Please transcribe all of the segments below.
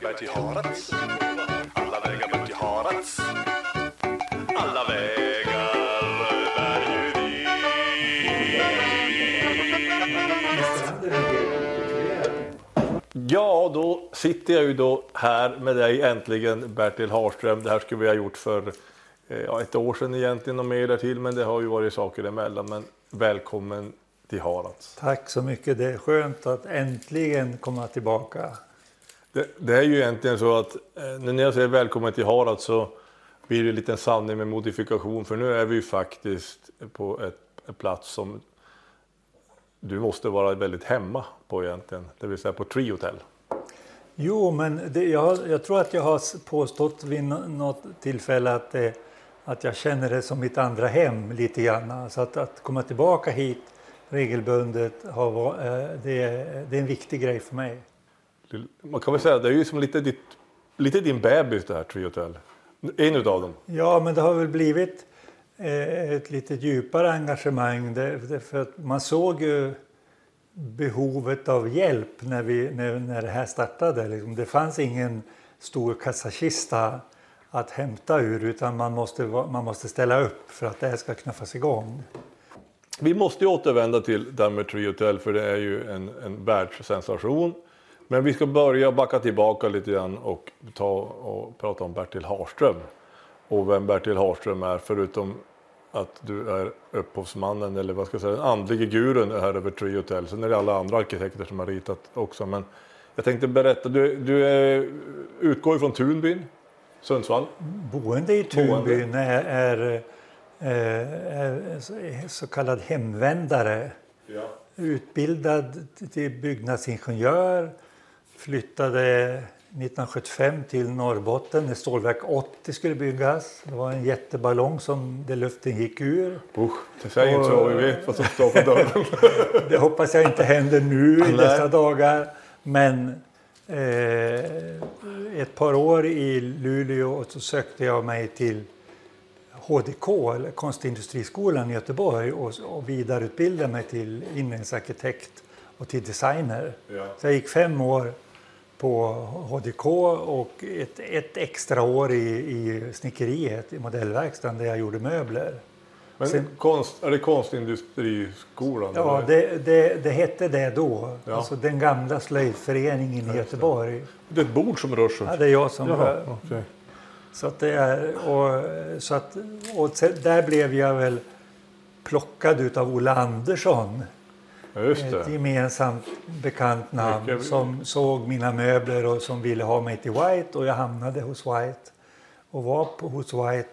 vägar bär till Harads. Alla vägar bär till Harads. Alla vägar bär ju dit. Ja, då sitter jag ju då här med dig äntligen Bertil Harström. Det här skulle vi ha gjort för eh, ja, ett år sedan egentligen och mer därtill, men det har ju varit saker emellan. Men välkommen till Harads. Tack så mycket. Det är skönt att äntligen komma tillbaka. Det, det är ju egentligen så att eh, när jag säger välkommen till Harads så blir det en liten sanning med modifikation. För nu är vi ju faktiskt på ett, en plats som du måste vara väldigt hemma på egentligen. Det vill säga på Tree Hotel. Jo, men det, jag, jag tror att jag har påstått vid något tillfälle att, det, att jag känner det som mitt andra hem lite grann. Så att, att komma tillbaka hit regelbundet har, eh, det, det är en viktig grej för mig. Man kan väl säga det är ju som lite, ditt, lite din bebis det här Tree Hotel. En utav dem. Ja, men det har väl blivit eh, ett lite djupare engagemang. För att man såg ju behovet av hjälp när, vi, när, när det här startade. Liksom. Det fanns ingen stor kassakista att hämta ur utan man måste, man måste ställa upp för att det här ska knuffas igång. Vi måste ju återvända till det här med Tree Hotel för det är ju en, en världssensation. Men vi ska börja backa tillbaka lite grann och ta och prata om Bertil Harström. Och vem Bertil Harström är förutom att du är upphovsmannen eller vad ska jag säga, den andlige gurun här över Tree Hotel. Sen är det alla andra arkitekter som har ritat också. Men jag tänkte berätta, du, du är, utgår från Tunbyn, Sundsvall. Boende i. Tunbyn är, är, eh, är så- så kallad hemvändare. Ja. Utbildad till byggnadsingenjör. Flyttade 1975 till Norrbotten när Stålverk 80 skulle byggas. Det var en jätteballong som det luften gick ur. Usch, det säger inte så, vi vet vad som står på dörren. Det hoppas jag inte händer nu i dessa dagar. Men eh, ett par år i Luleå och så sökte jag mig till HDK, eller Konstindustriskolan i Göteborg och, och vidareutbildade mig till inredningsarkitekt och till designer. Ja. Så jag gick fem år på HDK och ett, ett extra år i, i snickeriet, i modellverkstaden där jag gjorde möbler. Men Sen- konst, är det konstindustriskolan? Ja, det, det, det hette det då. Ja. Alltså den gamla slöjdföreningen i Göteborg. det är ett bord som rör sig. Ja, det är jag som Jaha, rör. okej. Så att det är, och, så att, och där blev jag väl plockad utav Ola Andersson. Ett gemensamt bekant namn Mycket- som såg mina möbler och som ville ha mig till White och jag hamnade hos White och var på, hos White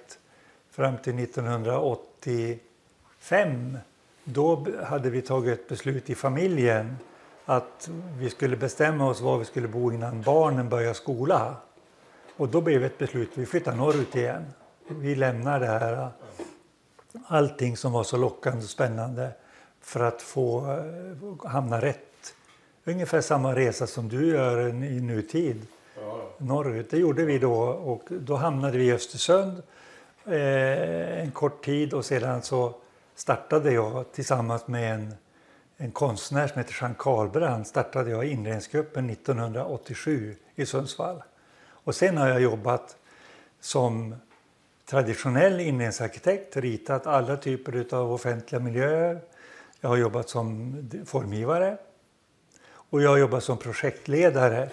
fram till 1985. Då hade vi tagit ett beslut i familjen att vi skulle bestämma oss var vi skulle bo innan barnen började skola. Och då blev ett beslut, vi flyttar norrut igen. Vi lämnar det här, allting som var så lockande och spännande för att få eh, hamna rätt. Ungefär samma resa som du gör i nutid norrut. Det gjorde vi då och då hamnade vi i Östersund eh, en kort tid och sedan så startade jag tillsammans med en, en konstnär som heter Jean Karlbrand startade jag inredningsgruppen 1987 i Sundsvall. Och sen har jag jobbat som traditionell inredningsarkitekt, ritat alla typer av offentliga miljöer. Jag har jobbat som formgivare och jag har jobbat som projektledare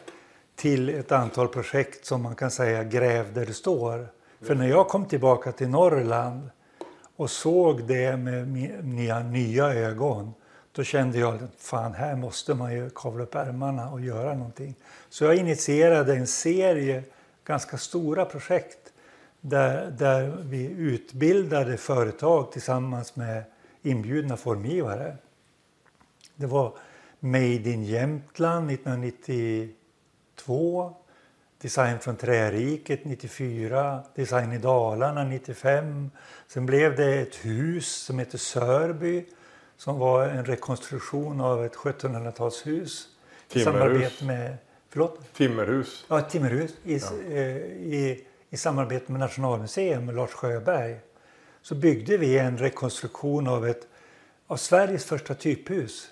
till ett antal projekt som man kan säga gräv där det står. För när jag kom tillbaka till Norrland och såg det med mina nya, nya ögon då kände jag att fan, här måste man ju kavla upp ärmarna och göra någonting. Så jag initierade en serie ganska stora projekt där, där vi utbildade företag tillsammans med inbjudna formgivare. Det var Made in Jämtland 1992, Design från Träriket 94, Design i Dalarna 95. Sen blev det ett hus som heter Sörby som var en rekonstruktion av ett 1700-talshus. I samarbete med, förlåt? Timmerhus. Ja, timmerhus i, eh, i, i samarbete med Nationalmuseum Lars Sjöberg. Så byggde vi en rekonstruktion av, ett, av Sveriges första typhus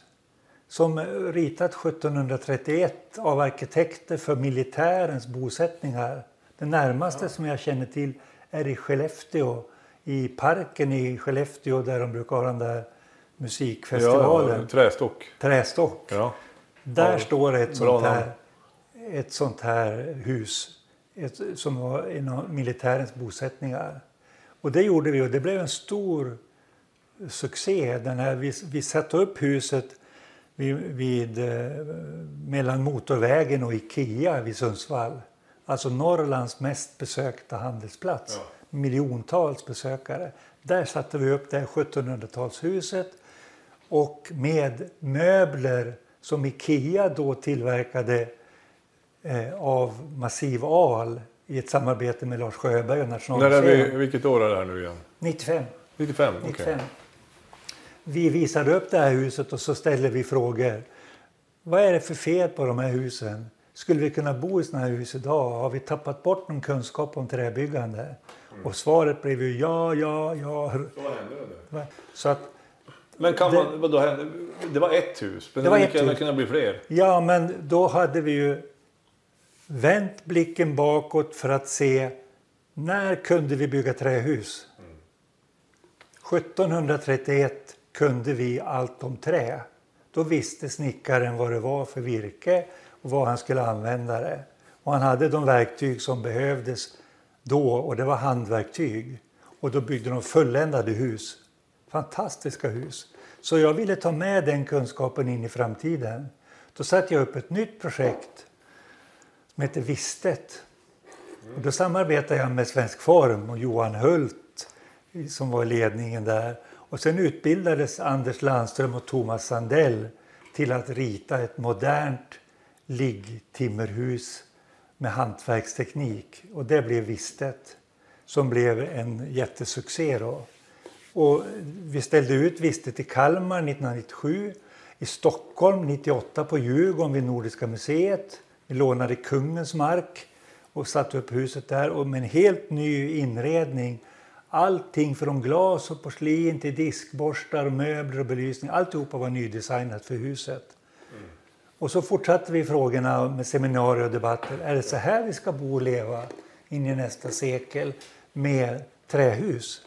som ritat 1731 av arkitekter för militärens bosättningar. Det närmaste som jag känner till är i Skellefteå, i parken i Skellefteå där de brukar ha den där musikfestivalen. Ja, trästock. Trästock. Ja. Där Ja, står ett sånt, här, ett sånt här hus ett, som var en av militärens bosättningar. Och det gjorde vi och det blev en stor succé. Den här, vi, vi satte upp huset vid, vid, eh, mellan motorvägen och Ikea vid Sundsvall. Alltså Norrlands mest besökta handelsplats. Ja. Miljontals besökare. Där satte vi upp det här 1700-talshuset och med möbler som Ikea då tillverkade eh, av massiv al i ett samarbete med Lars Sjöberg och När är Nationalmuseum. vi, vilket år är det här nu igen? 95. 95? okej. 95. Vi visade upp det här huset och så ställde vi frågor. Vad är det för fel på de här husen? Skulle vi kunna bo i sådana här hus idag? Har vi tappat bort någon kunskap om träbyggande? Och svaret blev ju ja, ja, ja. Vad hände det? Så att, Men kan Det- man, vadå hände? Det var ett hus, men Det det, var det ett hus. kunna bli fler. ja, men då hade vi ju vänt blicken bakåt för att se när kunde vi bygga trähus? 1731 kunde vi allt om trä. Då visste snickaren vad det var för virke och vad han skulle använda det. Och han hade de verktyg som behövdes då och det var handverktyg. Och då byggde de fulländade hus. Fantastiska hus. Så jag ville ta med den kunskapen in i framtiden. Då satte jag upp ett nytt projekt som heter Vistet. Och då samarbetade jag med Svensk Form och Johan Hult som var i ledningen där. Och sen utbildades Anders Landström och Thomas Sandell till att rita ett modernt liggtimmerhus med hantverksteknik. Och det blev Vistet som blev en jättesuccé. Då. Och vi ställde ut Vistet i Kalmar 1997, i Stockholm 98 på Djurgården vid Nordiska museet. Vi lånade kungens mark och satte upp huset där och med en helt ny inredning. Allting från glas och porslin till diskborstar, möbler och belysning. Alltihopa var nydesignat för huset. Och så fortsatte vi frågorna med seminarier och debatter. Är det så här vi ska bo och leva in i nästa sekel med trähus?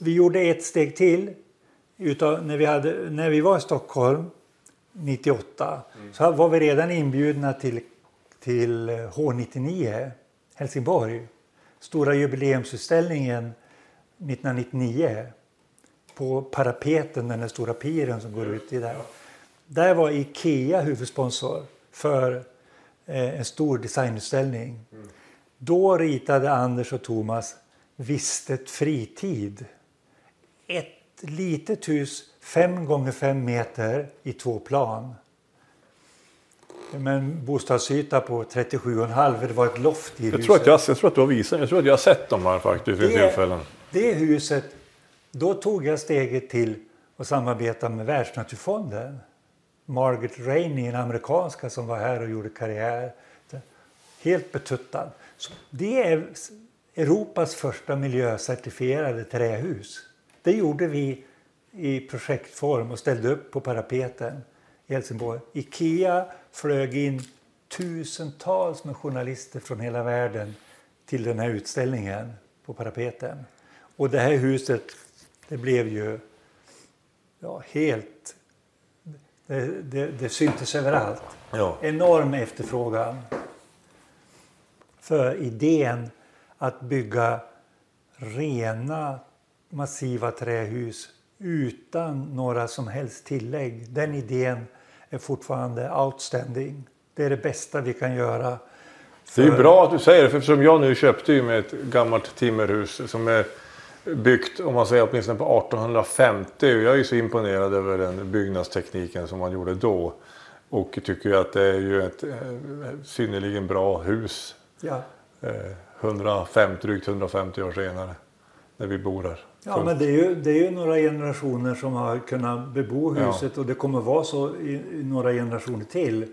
Vi gjorde ett steg till. Utav, när, vi hade, när vi var i Stockholm 98 så var vi redan inbjudna till, till H99 Helsingborg. Stora jubileumsutställningen 1999 på parapeten, den där stora piren som går ut i där. Där var Ikea huvudsponsor för eh, en stor designutställning. Då ritade Anders och Thomas Vistet fritid. Ett litet hus, fem gånger fem meter i två plan. Med en bostadsyta på 37,5. Det var ett loft i Jag huset. tror, att jag, jag tror att du har visat Jag tror att jag har sett dem här faktiskt vid Det- tillfällen. Det huset, då tog jag steget till att samarbeta med Världsnaturfonden. Margaret Rainey, en amerikanska som var här och gjorde karriär. Helt betuttad. Så det är Europas första miljöcertifierade trähus. Det gjorde vi i projektform och ställde upp på parapeten i Helsingborg. Ikea flög in tusentals med journalister från hela världen till den här utställningen på parapeten. Och det här huset, det blev ju ja, helt... Det, det, det syntes överallt. Ja. Enorm efterfrågan för idén att bygga rena massiva trähus utan några som helst tillägg. Den idén är fortfarande outstanding. Det är det bästa vi kan göra. Det är för- bra att du säger det, för eftersom jag nu köpte ju med ett gammalt timmerhus som är byggt, om man säger åtminstone på 1850. Och jag är så imponerad över den byggnadstekniken som man gjorde då. Och tycker att det är ju ett eh, synnerligen bra hus. Ja. Eh, 150, drygt 150 år senare. När vi bor här. Ja, men det är, ju, det är ju några generationer som har kunnat bebo Ja. huset och det kommer vara så i, i några generationer till.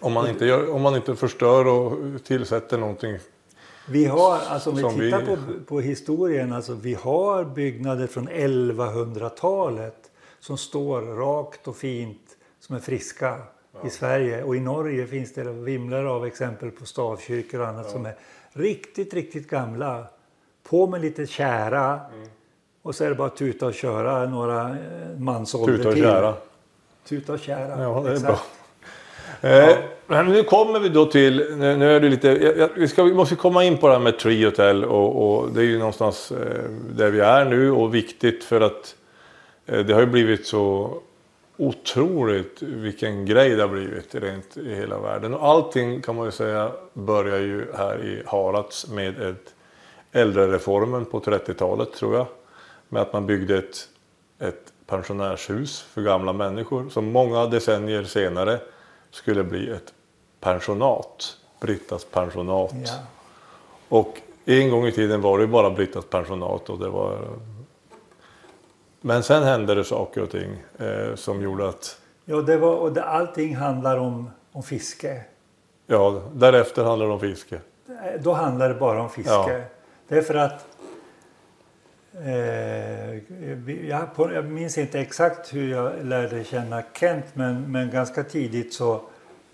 om, man inte gör, om man inte förstör och tillsätter någonting. Vi har, alltså om vi tittar vi- På, på historien, alltså vi har byggnader från 1100-talet som står rakt och fint som är friska i Sverige. Och i Norge finns det vimlar av exempel på stavkyrkor och annat som är riktigt, riktigt gamla. På med lite kära och så är det bara tuta och köra några eh, mansålder Tuta och till. kära. Tuta och kära. Ja, det är exakt. bra. Eh, men nu kommer vi då till, nu, är det lite, jag, jag, vi, ska, vi måste komma in på det här med Tree Hotel och, och det är ju någonstans eh, där vi är nu och viktigt för att det har ju blivit så otroligt vilken grej det har blivit rent i hela världen. Och allting kan man ju säga börjar ju här i Harads med ett äldrereformen på 30-talet tror jag. Med att man byggde ett, ett pensionärshus för gamla människor som många decennier senare skulle bli ett pensionat. Brittas pensionat. Ja. Och en gång i tiden var det bara Brittas pensionat och det var... Men sen hände det saker och ting eh, som gjorde att, Ja, det var, och det, allting handlar om, om fiske. ja, därefter handlade det om fiske. Eh, Då handlar det bara om fiske. Ja. Därför att jag, på, jag minns inte exakt hur jag lärde känna Kent men, men ganska tidigt så,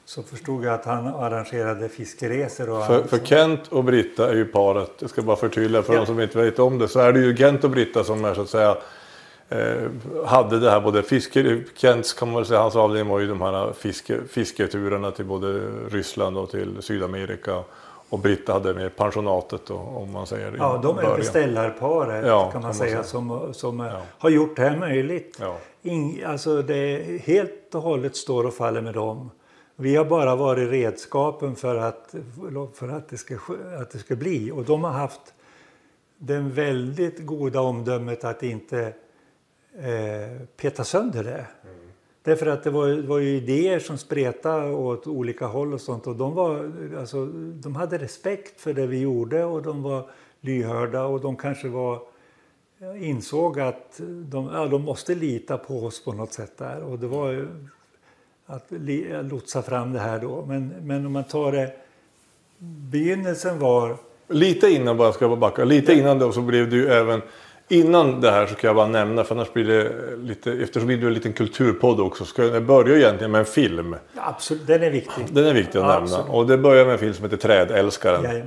så förstod jag att han arrangerade fiskeresor. Och För, för Kent och Britta är ju paret, jag ska bara förtydliga för Ja. de som inte vet om det, så är det ju Kent och Britta som är så att säga eh, hade det här både fiske, Kents kan man säga, hans avdelning var ju de här fiske, fisketurerna till både Ryssland och till Sydamerika. Och Britta hade med pensionatet då, om man säger Ja, de är början. beställarparet Ja, kan kan man man säga, säga. som, som Ja. har gjort det här möjligt. Ja. Ing, alltså det är helt och hållet står och faller med dem. Vi har bara varit redskapen för att, för att, det, ska, att det ska bli. Och de har haft den väldigt goda omdömet att inte eh, peta sönder det. Därför att det var, det var ju idéer som spretade åt olika håll och sånt. Och de, var, alltså, de hade respekt för det vi gjorde och de var lyhörda och de kanske var insåg att de, ja, de måste lita på oss på något sätt där. Och det var ju att li- lotsa fram det här då. Men, men om man tar det... Begynnelsen var... Lite innan, bara ska jag backa, lite innan då så blev ju även Innan det här så kan jag bara nämna, för annars blir det lite, eftersom vi är en liten kulturpodd också, ska jag börja egentligen med en film. Absolut, den är viktig. Den är viktig att Ja, nämna. absolut. Och det börjar med en film som heter Trädälskaren. Ja.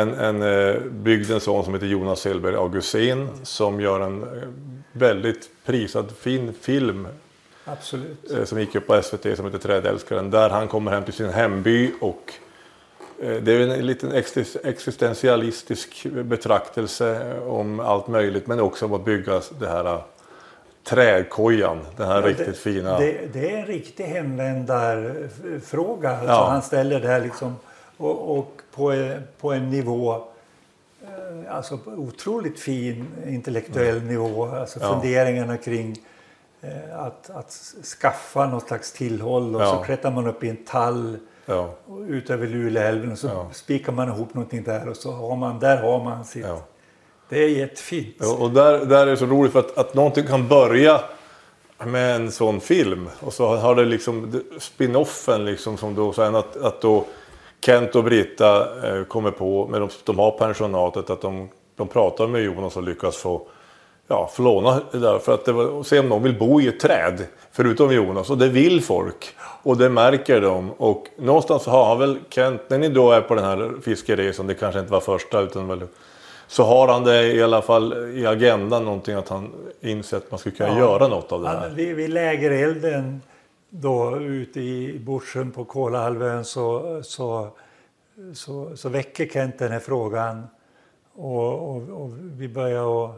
En, en eh, bygdens son som heter Jonas Selberg Augustin som gör en eh, väldigt prisad fin film Absolut. eh, som gick upp på SVT som heter Trädälskaren. Där han kommer hem till sin hemby och det är en liten exis- existentialistisk betraktelse om allt möjligt men också om att bygga det här eh, trädkojan. Den här Ja, riktigt det, fina. Det, det är en riktig hemvändarfråga. Alltså Ja. Han ställer det här liksom, och, och på, en- på en nivå, eh, alltså på otroligt fin intellektuell nivå. Alltså Mm. Ja. funderingarna kring eh, att, att skaffa något slags tillhåll och Ja. så klättrar man upp i en tall Ja, och ut över Luleälven och så Ja. spikar man ihop någonting där och så har man, där har man sitt. ja. Det är jättefint. Ja, Och där, där är det så roligt för att, att någonting kan börja med en sån film och så har det liksom spin-offen liksom som då sen att, att då Kent och Britta eh, kommer på, men de, de har pensionatet, att de, de pratar med Jonas och lyckas få ja, få låna det där för att det var, se om någon vill bo i ett träd förutom Jonas och det vill folk och det märker de och någonstans har han väl Kent, när ni då är på den här fiskeresan, det kanske inte var första utan väl så har han det i alla fall i agendan någonting att han inser att man skulle kunna Ja. göra något av det Ja, här. vid, vid lägerelden då ute i bushen på Kolahalvön så, så, så, så väcker Kent den här frågan. Och, och, och vi börjar och,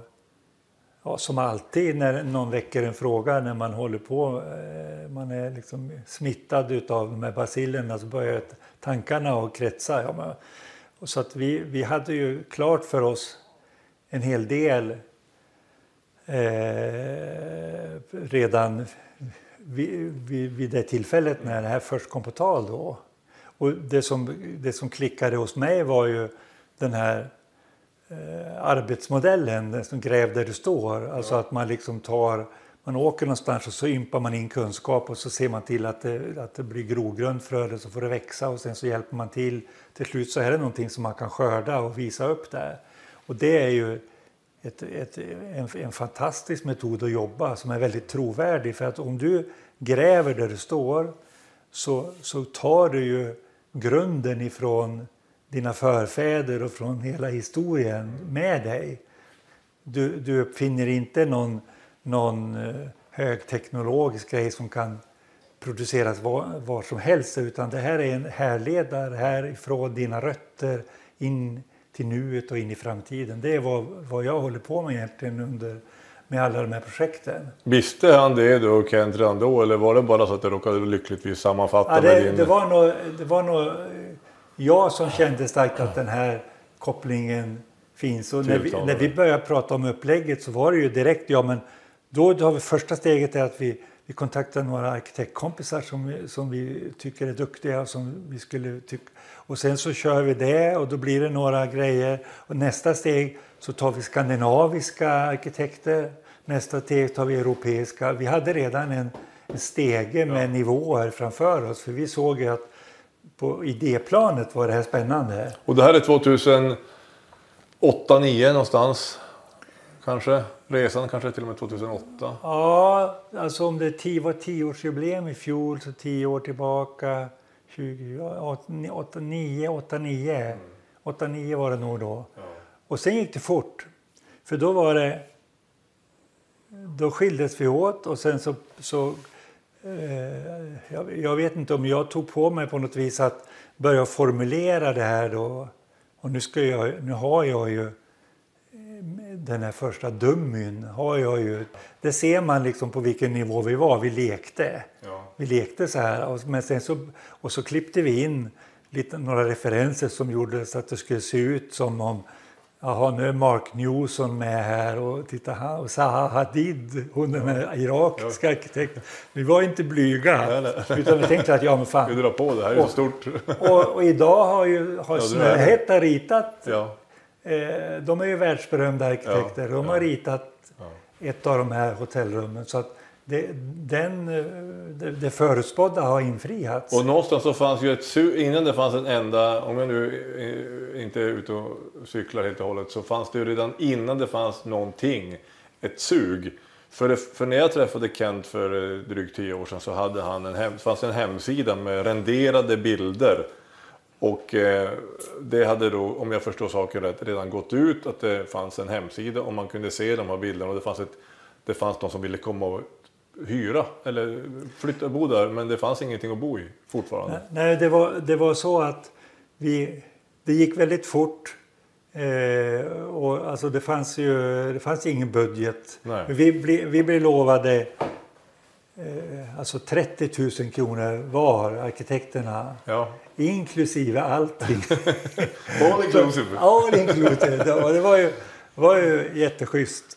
ja, som alltid när någon väcker en fråga när man håller på, eh, man är liksom smittad utav de här bacillerna så börjar tankarna och kretsa. Ja, men, och så att vi, vi hade ju klart för oss en hel del eh, redan vid, vid, vid det tillfället när det här först kom på tal. Då. Och det som, det som klickade hos mig var ju den här arbetsmodellen, den som gräv där du står. Alltså att man liksom tar, man åker någonstans och så ympar man in kunskap och så ser man till att det, att det blir grogrund för det så får det växa och sen så hjälper man till. Till slut så är det någonting som man kan skörda och visa upp där. Och det är ju ett, ett, en, en fantastisk metod att jobba som är väldigt trovärdig. För att om du gräver där du står så, så tar du ju grunden ifrån dina förfäder och från hela historien med dig. Du, du uppfinner inte någon, någon eh, högteknologisk grej som kan produceras var, var, som helst utan det här är en härledare härifrån dina rötter in till nuet och in i framtiden. Det är vad, vad jag håller på med egentligen under, med alla de här projekten. Visste han det då, Kent, redan då eller var det bara så att det råkade lyckligtvis sammanfatta Ja, med det, din... det, var nog, det var nog jag som kände starkt att den här kopplingen finns. Och när vi, när vi började prata om upplägget så var det ju direkt, ja men då har vi första steget är att vi, vi kontaktar några arkitektkompisar som, vi- som vi tycker är duktiga och som vi skulle tycka. Och sen så kör vi det och då blir det några grejer. Och nästa steg så tar vi skandinaviska arkitekter. Nästa steg tar vi europeiska. Vi hade redan en, en stege med nivåer framför oss för vi såg ju att på idéplanet var det här spännande. Och det här är 2008, 2009 någonstans. Kanske. Resan kanske till och med 2008. Ja, alltså om det tio, var tioårsjubileum i fjol så tio år tillbaka. 20, 8, 9, 8, 9. 8, 9 var det nog då. Och sen gick det fort. För då var det... Då skildes vi åt och sen så... så jag, jag vet inte om jag tog på mig på något vis att börja formulera det här då. Och nu, ska jag, nu har jag ju den här första dummyn har jag ju. Det ser man liksom på vilken nivå vi var. Vi lekte. Ja. Vi lekte så här. Och, men sen så, och så klippte vi in lite, några referenser som gjorde så att det skulle se ut som om Jaha, nu är Mark Newson med här och titta här och Zaha Hadid, hon den här irakiska arkitekten. Vi var inte blyga utan vi tänkte att ja men Vi fan. drar på det här är så stort. Och, och idag har ju har är Snöhetta ritat ja. Eh, de är ju världsberömda arkitekter. Ja, de ja. har ritat ett av de här hotellrummen. Så att det, den, eh, det, det förutspådda har infriats. Och någonstans så fanns ju ett sug, innan det fanns en enda, om jag nu eh, inte är ute och cyklar helt och hållet, så fanns det ju redan innan det fanns någonting ett sug. För, det, för när jag träffade Kent för eh, drygt tio år sedan så hade han en, hem, fanns en hemsida med renderade bilder. Och eh, det hade då, om jag förstår saken rätt, redan gått ut att det fanns en hemsida och man kunde se de här bilderna och det fanns, ett, det fanns de som ville komma och hyra eller flytta bo där men det fanns ingenting att bo i fortfarande. Nej, det var, det var så att vi, det gick väldigt fort. Eh, och alltså det, fanns ju, det fanns ingen budget. Nej. Vi, blev, vi blev lovade eh, alltså 30 000 kronor var, arkitekterna. Ja. Inklusive allting. All inclusive. All inclusive. Det var, det var ju, var ju jätteschysst.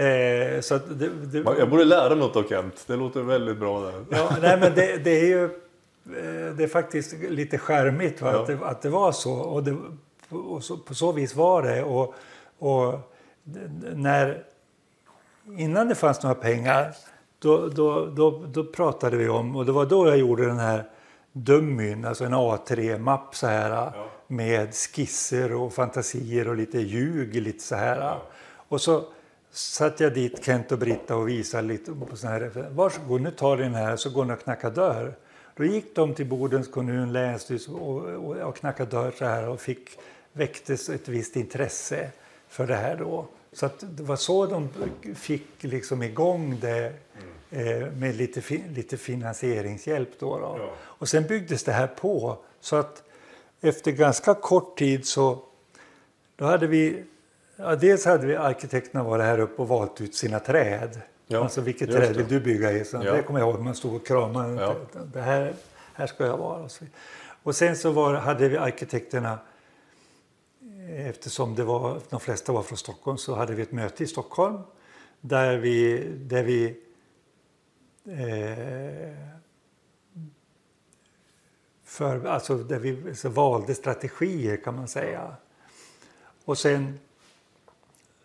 Eh, så det, det, Jag borde lära mig något av Kent. Det låter väldigt bra där. ja, nej, men det, det är ju eh, det är faktiskt lite charmigt va? Ja. Att, det, att det var så. Och, det, och så, på så vis var det. Och, och när, innan det fanns några pengar då, då, då, då pratade vi om, och det var då jag gjorde den här dummyn, alltså en A3-mapp så här med skisser och fantasier och lite ljug lite så här. Och så satte jag dit Kent och Britta och visade lite på såna här. Varsågod, nu tar den här så går ni och knackar dörr. Då gick de till Bodens kommun, länsstyrelse och, och, och knackade dörr så här och fick, väcktes ett visst intresse för det här då. Så att det var så de fick liksom igång det eh, med lite, fi, lite finansieringshjälp. Då, då. Ja. Och sen byggdes det här på. Så att efter ganska kort tid så då hade vi, ja, dels hade vi arkitekterna varit här uppe och valt ut sina träd. Ja, alltså vilket träd vill du bygga i? Så Ja. Det kommer jag ihåg, man stod och kramade. Ja. Det här, här ska jag vara. Och, så. och sen så var, hade vi arkitekterna Eftersom det var, de flesta var från Stockholm så hade vi ett möte i Stockholm där vi, där vi eh, för, alltså där vi valde strategier kan man säga. Och sen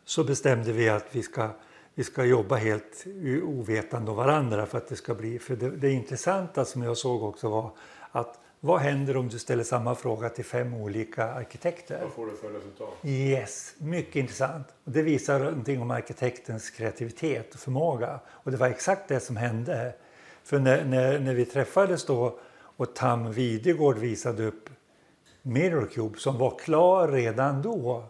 så bestämde vi att vi ska, vi ska jobba helt ovetande om varandra för att det ska bli... För det, det intressanta som jag såg också var att vad händer om du ställer samma fråga till fem olika arkitekter? Vad får du för resultat? Yes, mycket intressant. Det visar någonting om arkitektens kreativitet och förmåga. Och det var exakt det som hände. För när, när, när vi träffades då och Tam Videgård visade upp Mirror Cube som var klar redan då.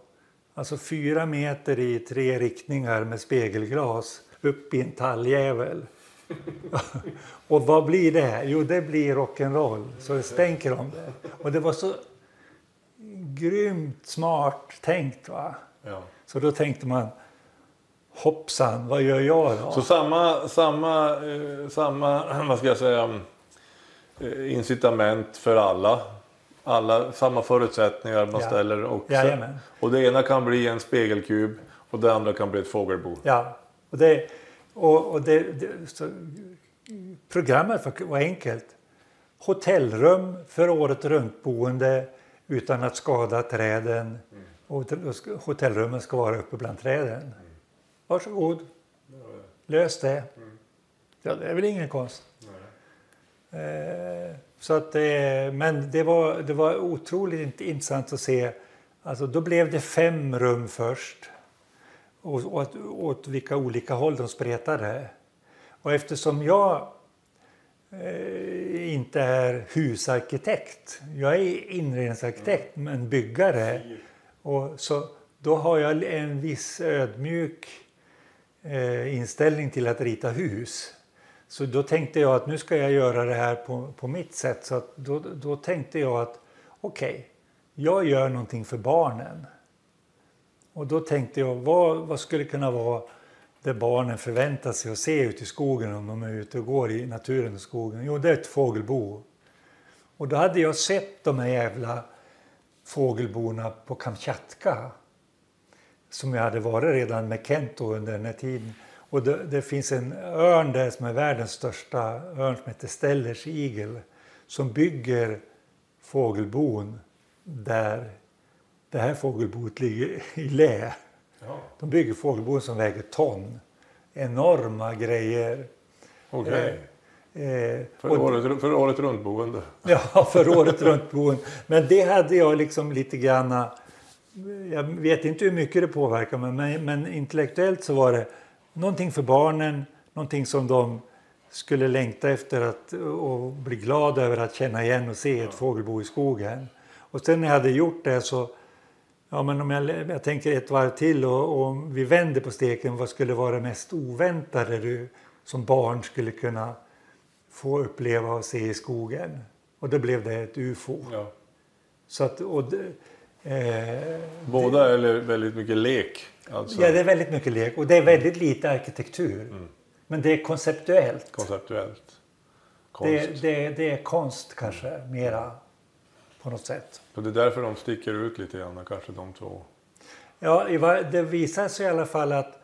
Alltså fyra meter i tre riktningar med spegelglas upp i en talljävel. och vad blir det? Jo, det blir rock'n'roll. Så det stänker om det. Och det var så grymt smart tänkt. Va? Ja. Så då tänkte man, hoppsan, vad gör jag då? Så samma, samma, eh, samma vad ska jag säga, eh, incitament för alla. Alla samma förutsättningar man Ja. ställer. Och, Jajamän. och det ena kan bli en spegelkub och det andra kan bli ett fågelbo. Ja, och det, och, och det, det, programmet var, enkelt. Hotellrum för året runt-boende utan att skada träden. Och t- och hotellrummen ska vara uppe bland träden. Varsågod, lös det. Ja, det är väl ingen konst. Eh, så att, eh, men det var, det var otroligt int- intressant att se. Alltså, då blev det fem rum först och och åt, åt vilka olika håll de spretade. Och eftersom jag eh, inte är husarkitekt, jag är inredningsarkitekt men byggare, och så, då har jag en viss ödmjuk eh, inställning till att rita hus. Så då tänkte jag att nu ska jag göra det här på, på mitt sätt. Så att då, då tänkte jag att okej, okay, jag gör någonting för barnen. Och då tänkte jag, vad, vad skulle kunna vara det barnen förväntar sig att se ute i skogen om de är ute och går i naturen och skogen? Jo, det är ett fågelbo. Och då hade jag sett de här jävla fågelborna på Kamchatka. Som jag hade varit redan med Kent under den här tiden. Och det, det finns en örn där som är världens största örn som heter Stellers igel. Som bygger fågelbon där det här fågelboet ligger i lä. Ja. De bygger fågelbon som väger ton. Enorma grejer. Okej. Eh, För, och- året, för året runt-boende. Ja, för året runt boende. Men det hade jag liksom lite grann... Jag vet inte hur mycket det påverkar mig, men, men intellektuellt så var det någonting för barnen, någonting som de skulle längta efter att, och bli glada över att känna igen och se ett fågelbo i skogen. Och sen när jag hade gjort det så, ja men om jag, jag tänker ett varv till och, och om vi vänder på steken, vad skulle vara det mest oväntade du som barn skulle kunna få uppleva och se i skogen? Och då blev det ett ufo. Ja. Så att, och det, eh, Båda är väldigt mycket lek. Alltså ja, det är väldigt mycket lek och det är väldigt lite arkitektur. Men det är konceptuellt. konceptuellt. Det, det, det är konst kanske, mera på något sätt. Och det är därför de sticker ut lite grann, kanske de två. Ja, det visar sig i alla fall att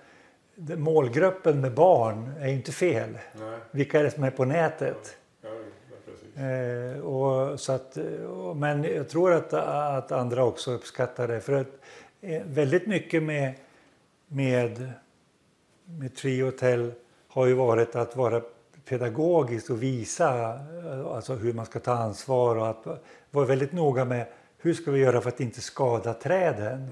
målgruppen med barn är inte fel. Nej, Vilka är det som är på nätet? ja. Eh, och så att, och, men jag tror att, att andra också uppskattar det. För att, eh, väldigt mycket med, med, med Tree Hotel har ju varit att vara pedagogiskt och visa eh, alltså hur man ska ta ansvar och att vara väldigt noga med hur ska vi göra för att inte skada träden.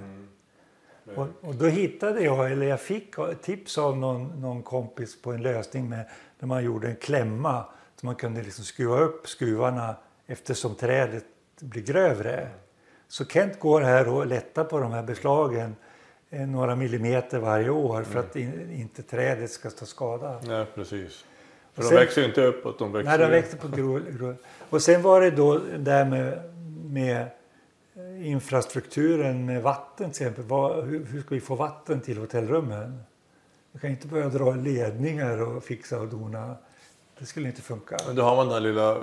Och, och då hittade jag, eller jag fick tips av någon, någon kompis på en lösning med när man gjorde en klämma så man kunde liksom skruva upp skruvarna eftersom trädet blir grövre. Så Kent går här och lättar på de här beslagen några millimeter varje år för att in, inte trädet ska ta skada. Nej, precis. För Och de sen- växer ju inte uppåt, de växer Nej, de växte på grå, grå. Och sen var det då det här med, med eh, infrastrukturen med vatten till exempel. Vad, hur, hur ska vi få vatten till hotellrummen? Vi kan inte börja dra ledningar och fixa och dona. Det skulle inte funka. Men då har man den här lilla eh,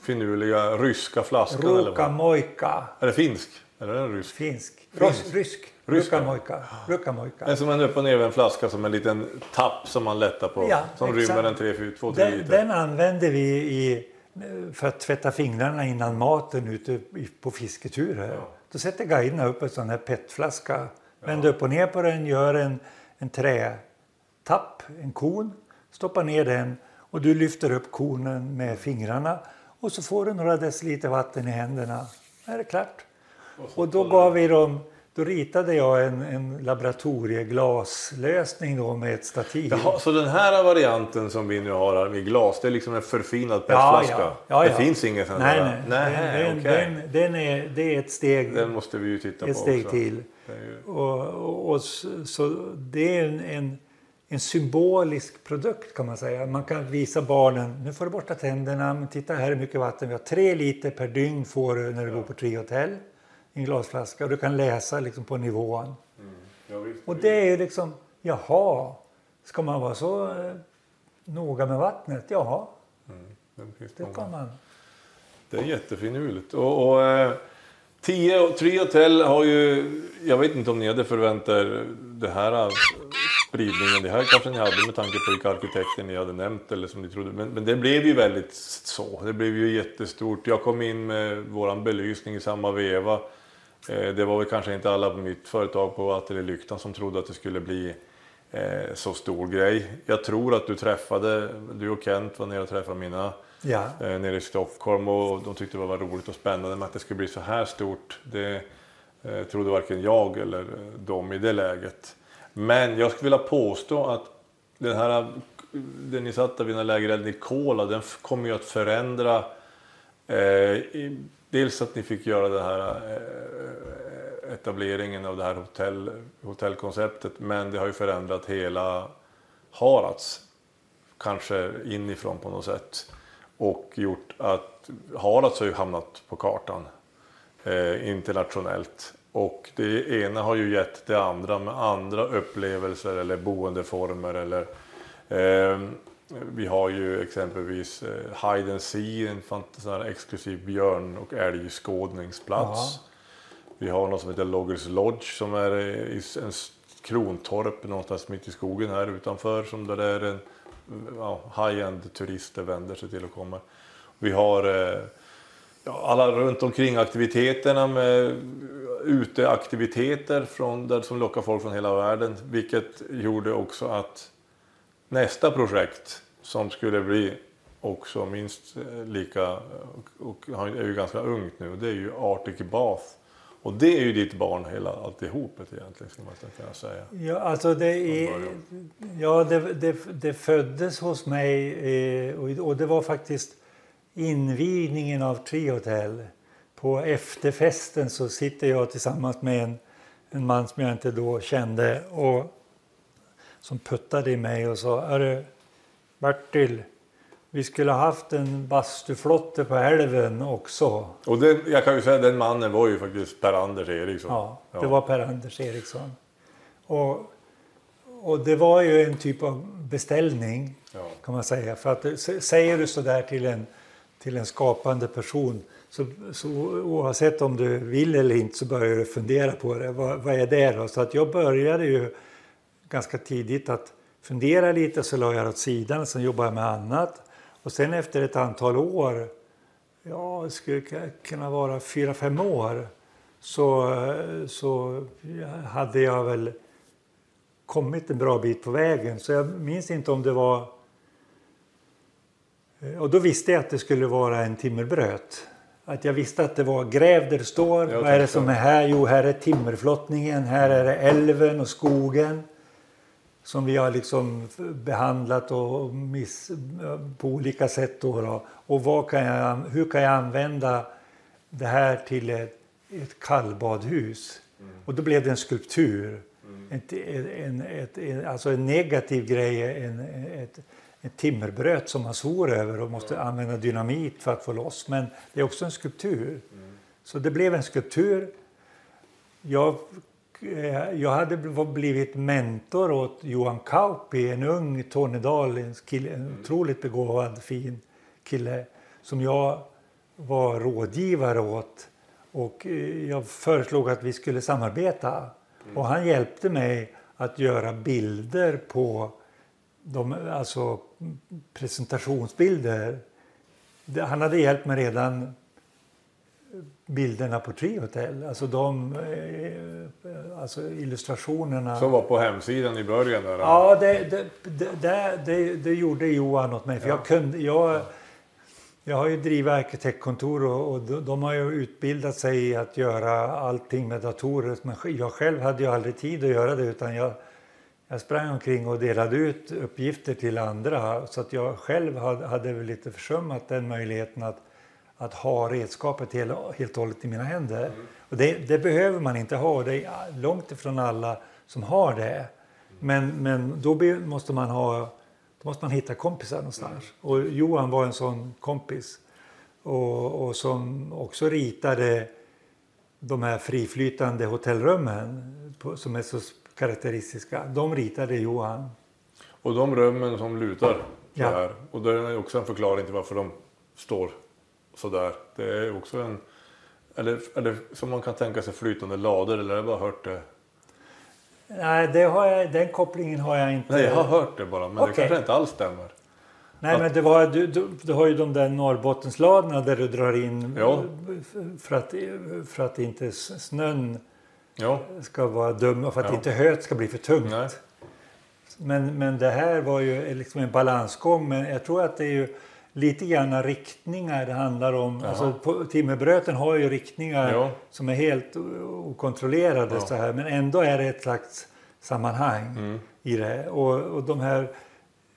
finurliga ryska flaskan. eller Ruka vad? mojka. Är det finsk? Eller är det rysk? Finsk. Finsk. Rysk. Rysk. Ryska. Mojka. Ruka mojka. En som och ner en flaska som en liten tapp som man lättar på. Ja, som exakt. rymmer en 2-3 Den, liter. den använder vi i, för att tvätta fingrarna innan maten ute på fisketurer. Ja. Då sätter guiderna upp en sån här petflaska, vänder upp och ner på den, gör en, en trätapp, en kon, stoppar ner den och du lyfter upp konen med fingrarna Och så får du några deciliter vatten i händerna. Då är det klart. Och då gav vi dem, då ritade jag en, en laboratorieglaslösning då med ett stativ. Jaha, så den här varianten som vi nu har här med glas, det är liksom en förfinad Ja, petflaska? ja. Ja, det ja. finns ingen sån Nej, där? nej. nej den, okej. den, den är, det är ett steg, Den måste vi ju titta på ett steg också. till. Det ju- Och, och, och så, det är en, en, en symbolisk produkt kan man säga. Man kan visa barnen, nu får du borsta tänderna, men titta här hur mycket vatten vi har. Tre liter per dygn får du när du bor på Trehotell i en glasflaska. Och du kan läsa liksom på nivån. Ja, visst. Och det är ju liksom, jaha, ska man vara så eh, noga med vattnet? Jaha, finns det kan man. Det är jättefinurligt. Och, och, eh, tio, tre hotell har ju... Jag vet inte om ni hade förväntat er det här eh, spridningen. Det här kanske ni hade med tanke på vilka arkitekter ni hade nämnt eller som ni trodde. Men, men det blev ju väldigt så. Det blev ju jättestort. Jag kom in med våran belysning i samma veva. Eh, det var väl kanske inte alla på mitt företag på Ateljé Lyktan som trodde att det skulle bli eh, så stor grej. Jag tror att du träffade, du och Kent var nere och träffade mina Ja. eh, nere i Stockholm och de tyckte det var roligt och spännande men att det skulle bli så här stort det trodde varken jag eller de i det läget. Men jag skulle vilja påstå att den här, den ni satte vid den lägerelden i Kola den kommer ju att förändra eh, i, dels att ni fick göra den här eh, etableringen av det här hotell, hotellkonceptet men det har ju förändrat hela Harads kanske inifrån på något sätt. Och gjort att Harads har ju hamnat på kartan eh, internationellt. Och det ena har ju gett det andra med andra upplevelser eller boendeformer. Eller, eh, vi har ju exempelvis eh, Hide and Sea, en sån exklusiv björn och älgskådningsplats. Vi har något som heter Loggers Lodge som är i s- en krontorp någonstans mitt i skogen här utanför. Som där är en ja, high-end turister vänder sig till och kommer. Vi har eh, ja, alla runt omkring aktiviteterna med uteaktiviteter från, där, som lockar folk från hela världen. Vilket gjorde också att nästa projekt som skulle bli också minst eh, lika och, han är ju ganska ungt nu. Det är ju Arctic Bath. Och det är ju ditt barn hela alltihopet egentligen skulle man kunna säga. Ja, alltså det, är, ja, det, det, det föddes hos mig eh, och, och det var faktiskt invigningen av Trihotell. På efterfesten så sitter jag tillsammans med en, en man som jag inte då kände och som puttade i mig och sa Hörru, Bertil, vi skulle ha haft en bastuflotte på älven också. Och den, jag kan ju säga den mannen var ju faktiskt Per-Anders Eriksson. Ja, det var Per-Anders Eriksson. Och, och det var ju en typ av beställning Ja. kan man säga. För att säger du så där till en, till en skapande person så, så oavsett om du vill eller inte så börjar du fundera på det. Vad, vad är det då? Så att jag började ju ganska tidigt att fundera lite så la jag det åt sidan. Sen jobbade jag med annat. Och sen efter ett antal år, ja det skulle kunna vara fyra, fem år så, så hade jag väl kommit en bra bit på vägen. Så jag minns inte om det var... Och då visste jag att det skulle vara en timmerbröt. Att jag visste att det var gräv där det står. Vad är det som är här? Jo, här är timmerflottningen. Här är det älven och skogen. Som vi har liksom behandlat och miss, på olika sätt. Då, då. Och vad kan jag, hur kan jag använda det här till ett, ett kallbadhus? Och då blev det en skulptur. Ett, en, ett, en, alltså en negativ grej, en, ett, ett timmerbröt som man svor över och måste använda dynamit för att få loss. Men det är också en skulptur. Så det blev en skulptur. Jag, Eh, jag hade blivit mentor åt Johan Kauppi, en ung Tornedal, en, kille, en otroligt begåvad, fin kille som jag var rådgivare åt. Och eh, jag föreslog att vi skulle samarbeta. Och han hjälpte mig att göra bilder på de, alltså presentationsbilder. Han hade hjälpt mig redan bilderna på Trihotell, alltså de eh, alltså illustrationerna. Som var på hemsidan i början där. Ja, det, det, det, det, det, gjorde Johan åt mig. För jag, kunde, jag, Jag har ju drivit arkitektkontor och, och de, de har ju utbildat sig i att göra allting med datorer. Men jag själv hade ju aldrig tid att göra det utan jag, jag sprang omkring och delade ut uppgifter till andra. Så att jag själv hade, hade väl lite försummat den möjligheten att, att ha redskapet helt, helt och hållet i mina händer. Och det, det behöver man inte ha. Det är långt ifrån alla som har det. Men, men då måste man ha då måste man hitta kompisar någonstans. Och Johan var en sån kompis. Och, och som också ritade de här friflytande hotellrummen på, som är så karaktäristiska. De ritade Johan. Och de rummen som lutar så Ja. här. Och det är också en förklaring till varför de står så där. Det är också en... Eller, eller som man kan tänka sig flytande lador eller har jag bara hört det? Nej, det har jag, den kopplingen har jag inte. Nej, jag har hört det bara men det Okej. kanske inte alls stämmer. Nej, men det var, du, du, du har ju de där Norrbottensladorna där du drar in Ja. för, att, för att inte snön Ja, ska vara dum och för att Ja. inte höet ska bli för tungt. nej. Men, men det här var ju liksom en balansgång. Men jag tror att det är ju lite grann riktningar det handlar om. Jaha. Alltså, timmerbröten har ju riktningar Ja. som är helt okontrollerade. Ja. Så här. Men ändå är det ett slags sammanhang Mm. i det. Och, och de här,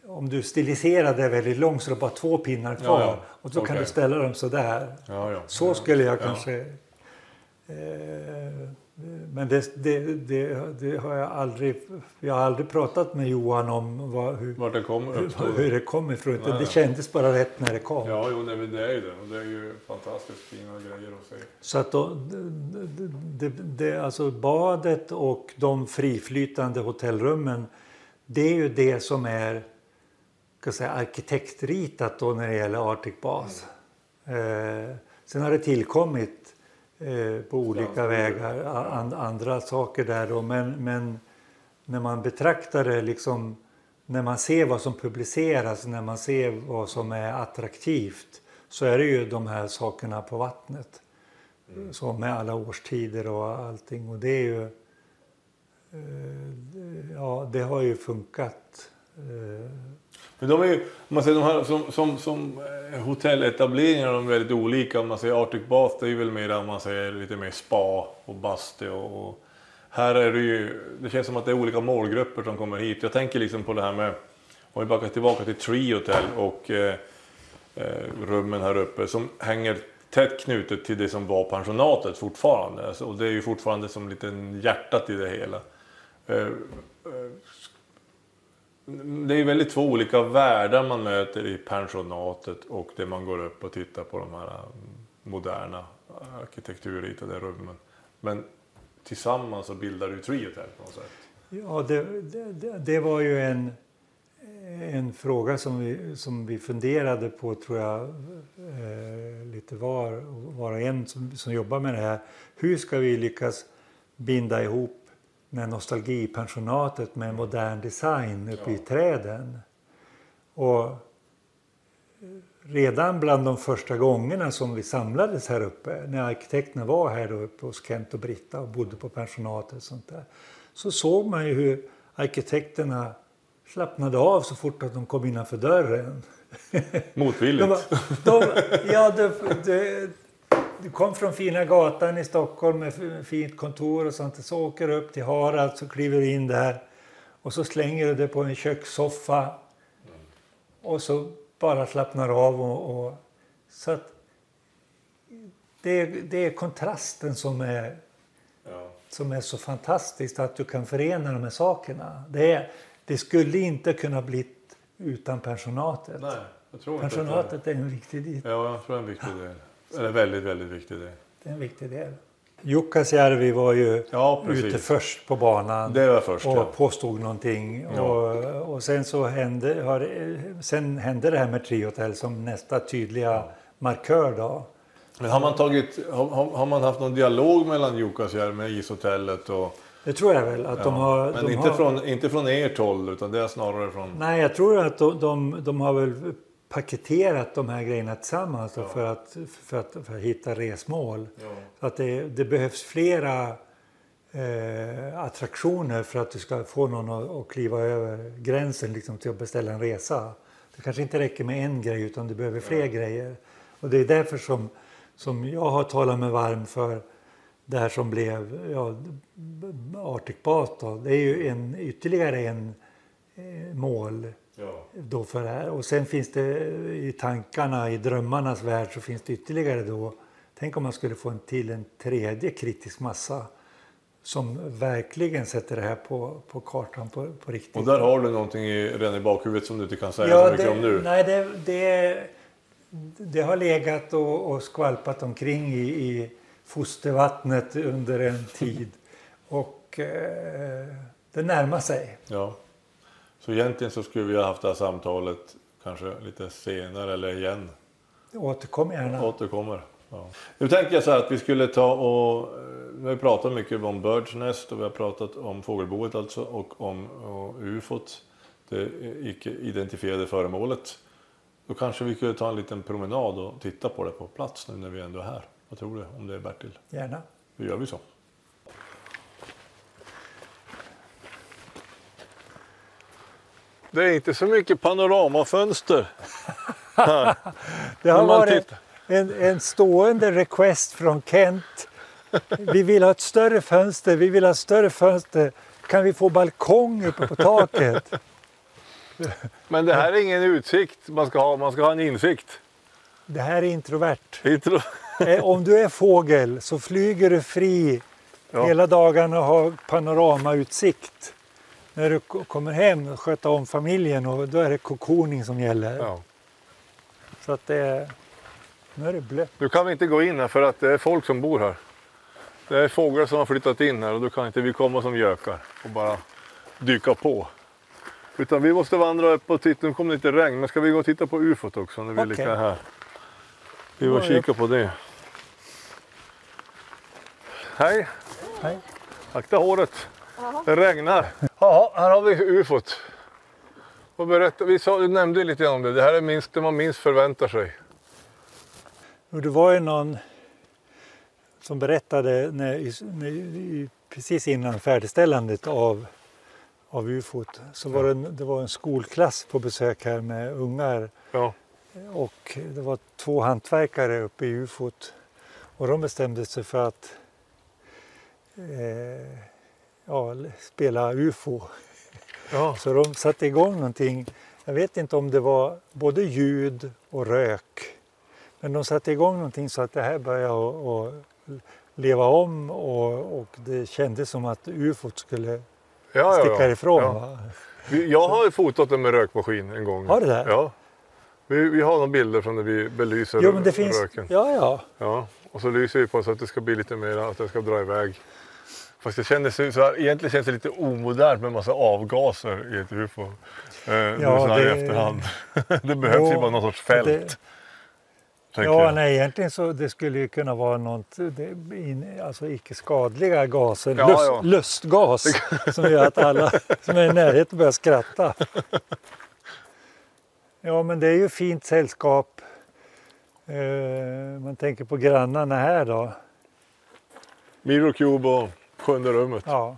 om du stiliserar det väldigt långt så är det bara två pinnar kvar. Ja. Och då kan Okej. du ställa dem så där. Så skulle jag Ja. kanske... Eh, men det, det, det, det har jag aldrig... Jag har aldrig pratat med Johan om vad, hur, Vart det kommer uppstår. hur det kom ifrån. Nej, det kändes bara rätt när det kom. Ja, jo, nej, det är ju det. Och det är ju fantastiskt fina grejer att se. Så att då, det, det, alltså badet och de friflytande hotellrummen det är ju det som är ska säga, arkitektritat då när det gäller Arctic Bas. Eh, sen har det tillkommit eh, på olika vägar an, andra saker där då, men, men när man betraktar det liksom när man ser vad som publiceras, när man ser vad som är attraktivt så är det ju de här sakerna på vattnet. Så med alla årstider och allting. Och det är ju... eh, Ja, det har ju funkat. Eh, men de är ju, om man säger de här som, som, som eh, hotelletableringar, de är väldigt olika. Om man säger Arctic Bath, det är ju väl mer om man säger lite mer spa och bastu och, och här är det ju, det känns som att det är olika målgrupper som kommer hit. Jag tänker liksom på det här med, om vi backar tillbaka till Tree Hotel och eh, eh, rummen här uppe som hänger tätt knutet till det som var pensionatet fortfarande. Alltså, och det är ju fortfarande som lite hjärtat i det hela. Eh, eh, det är väldigt två olika världar man möter i pensionatet och det man går upp och tittar på de här eh, moderna eh, arkitekturritade rummen. Men tillsammans så bildar det ju här på något sätt. Ja, det, det- det, det var ju en, en fråga som vi, som vi funderade på, tror jag, eh, lite var, var och en som, som jobbar med det här. Hur ska vi lyckas binda ihop med nostalgipensionatet med modern design uppe i träden? Och redan bland de första gångerna som vi samlades här uppe, när arkitekterna var här uppe hos Kent och Britta och bodde på pensionatet och sånt där, så såg man ju hur arkitekterna slappnade av så fort att de kom innanför dörren. Motvilligt. De, de, ja, det, det, du kom från fina gatan i Stockholm med fint kontor och sånt. Så åker du upp till Harald så kliver du in där och så slänger du dig på en kökssoffa och så bara slappnar av. Och, och, så det, är- det är kontrasten som är, Ja. som är så fantastiskt att du kan förena de här sakerna. Det, det skulle inte kunna bli utan pensionatet. Nej, jag tror inte det- är en viktig del. Ja, jag tror en viktig del. Eller väldigt, väldigt viktig del. Det är en viktig del. Jukkasjärvi var ju Ja, precis. ute först på banan Det var först, och ja. påstod någonting. Ja. Och, och sen så hände, har, sen hände det här med Triotel som nästa tydliga markör. Då. Men har man, tagit, har, har man haft någon dialog mellan Jukkasjärvi med ishotellet och... Det tror jag väl att de har... men de inte, har, från, inte från ert håll utan det är snarare från... Nej, jag tror att de, de, de har väl paketerat de här grejerna tillsammans då för, att, för, att, för att hitta resmål. Ja. Så att det, det behövs flera eh, attraktioner för att du ska få någon att, att kliva över gränsen liksom, till att beställa en resa. Det kanske inte räcker med en grej utan du behöver fler grejer. Och det är därför som, som jag har talat mig varm för det här som blev ja, Arctic. Då. Det är ju en, ytterligare en eh, mål Ja. då för det här. Och sen finns det i tankarna, i drömmarnas värld så finns det ytterligare då. Tänk om man skulle få en till en tredje kritisk massa som verkligen sätter det här på, på kartan på, på riktigt. Och där har du någonting i, redan i bakhuvudet som du inte kan säga ja, så mycket det, om nu. Nej, det, det, det har legat och, och skvalpat omkring i, i fostervattnet under en tid. Och eh, det närmar sig. Ja. Så egentligen så skulle vi ha haft det här samtalet kanske lite senare eller igen. Återkom gärna. Återkommer. Ja. Nu tänker jag så här att vi skulle ta och... eh, Vi har pratat mycket om Birds Nest och vi har pratat om fågelboet alltså och om och ufot. Det icke identifierade föremålet. Då kanske vi kunde ta en liten promenad och titta på det på plats nu när vi ändå är här. Vad tror du om det Bertil? Gärna. Då gör vi så. Det är inte så mycket panoramafönster. Det har varit en, en stående request från Kent. Vi vill ha ett större fönster, vi vill ha ett större fönster. Kan vi få balkong uppe på taket? Men det här är ingen utsikt man ska ha, man ska ha en insikt. Det här är introvert. Intro. Eh, Om du är fågel så flyger du fri Ja. hela dagarna och har panoramautsikt. När du kommer hem och sköter om familjen och då är det kokoning som gäller. Ja. Så att det är... Nu är det blött. Nu kan vi inte gå in här för att det är folk som bor här. Det är fåglar som har flyttat in här och då kan inte vi komma som gökar och bara dyka på. Utan vi måste vandra upp och titta. Nu kommer det lite regn, men ska vi gå och titta på ufot också när vi Okej. lika är här? Vi går och Ja, kika på det. Hej! Hej. Akta håret. Det regnar. Ja, här har vi ufot. Och berätta, vi sa, du nämnde lite om det. Det här är minst, det man minst förväntar sig. Det var ju någon som berättade när, när, precis innan färdigställandet av, av ufot så var det, en, det var en skolklass på besök här med ungar Ja, och det var två hantverkare uppe i ufot och de bestämde sig för att eh, ja, spela ufo. ja. Så de satte igång någonting. Jag vet inte om det var både ljud och rök. Men de satte igång någonting så att det här började att- leva om och, och det kändes som att ufot skulle ja, ja, sticka ja. ifrån. Ja. Jag har ju fotat den med rökmaskin en gång. Har du det? Ja. Vi, vi har några bilder från när vi belyser Jo, men det finns... röken. Ja, ja. Ja. Och så lyser vi på så att det ska bli lite mer, att det ska dra iväg. Fast det kändes ju så här, egentligen känns det lite omodernt med massa avgaser i ett ufo. Eh, ja, det- i efterhand. det behövs ju Jo, bara någon sorts fält. det- Ja, jag. nej, egentligen så det skulle ju kunna vara något, det, in, alltså icke skadliga gaser, Ja, lust, ja. lustgas som gör att alla som är i närheten börjar skratta. Ja, men det är ju fint sällskap. Eh, man tänker på grannarna här då. Mirror Cube och Sjunde rummet. Ja.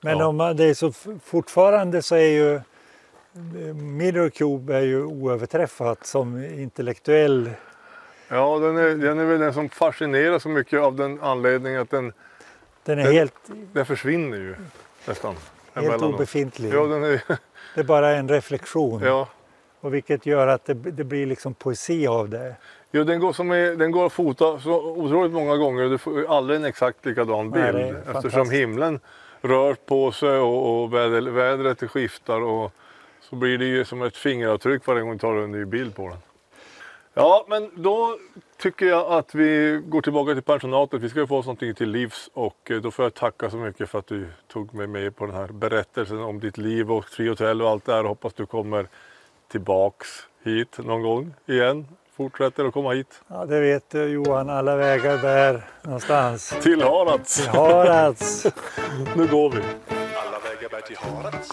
Men Ja. om det är så fortfarande så är ju Mirror Cube är ju oöverträffat som intellektuell. Ja, den är, den är väl den som fascinerar så mycket av den anledningen att den, Den är Den- helt, den försvinner ju nästan. helt obefintlig. Ja, den är, Det är bara en reflektion. ja. Och vilket gör att det, det blir liksom poesi av det. Jo, den går, som är, den går att fota så otroligt många gånger och du får aldrig en exakt likadan Nej, bild. är eftersom himlen rör på sig och, och väder, vädret skiftar och så blir det ju som ett fingeravtryck varje gång du tar en ny bild på den. Ja, men då tycker jag att vi går tillbaka till pensionatet. Vi ska ju få oss någonting till livs och eh, då får jag tacka så mycket för att du tog mig med på den här berättelsen om ditt liv och Tri Hotel och allt det här. Hoppas du kommer tillbaks hit någon gång igen. Fortsätter att komma hit. Ja, det vet du Johan, alla vägar bär någonstans. Till Harads. Harads! Nu går vi. Alla vägar bär till Harads.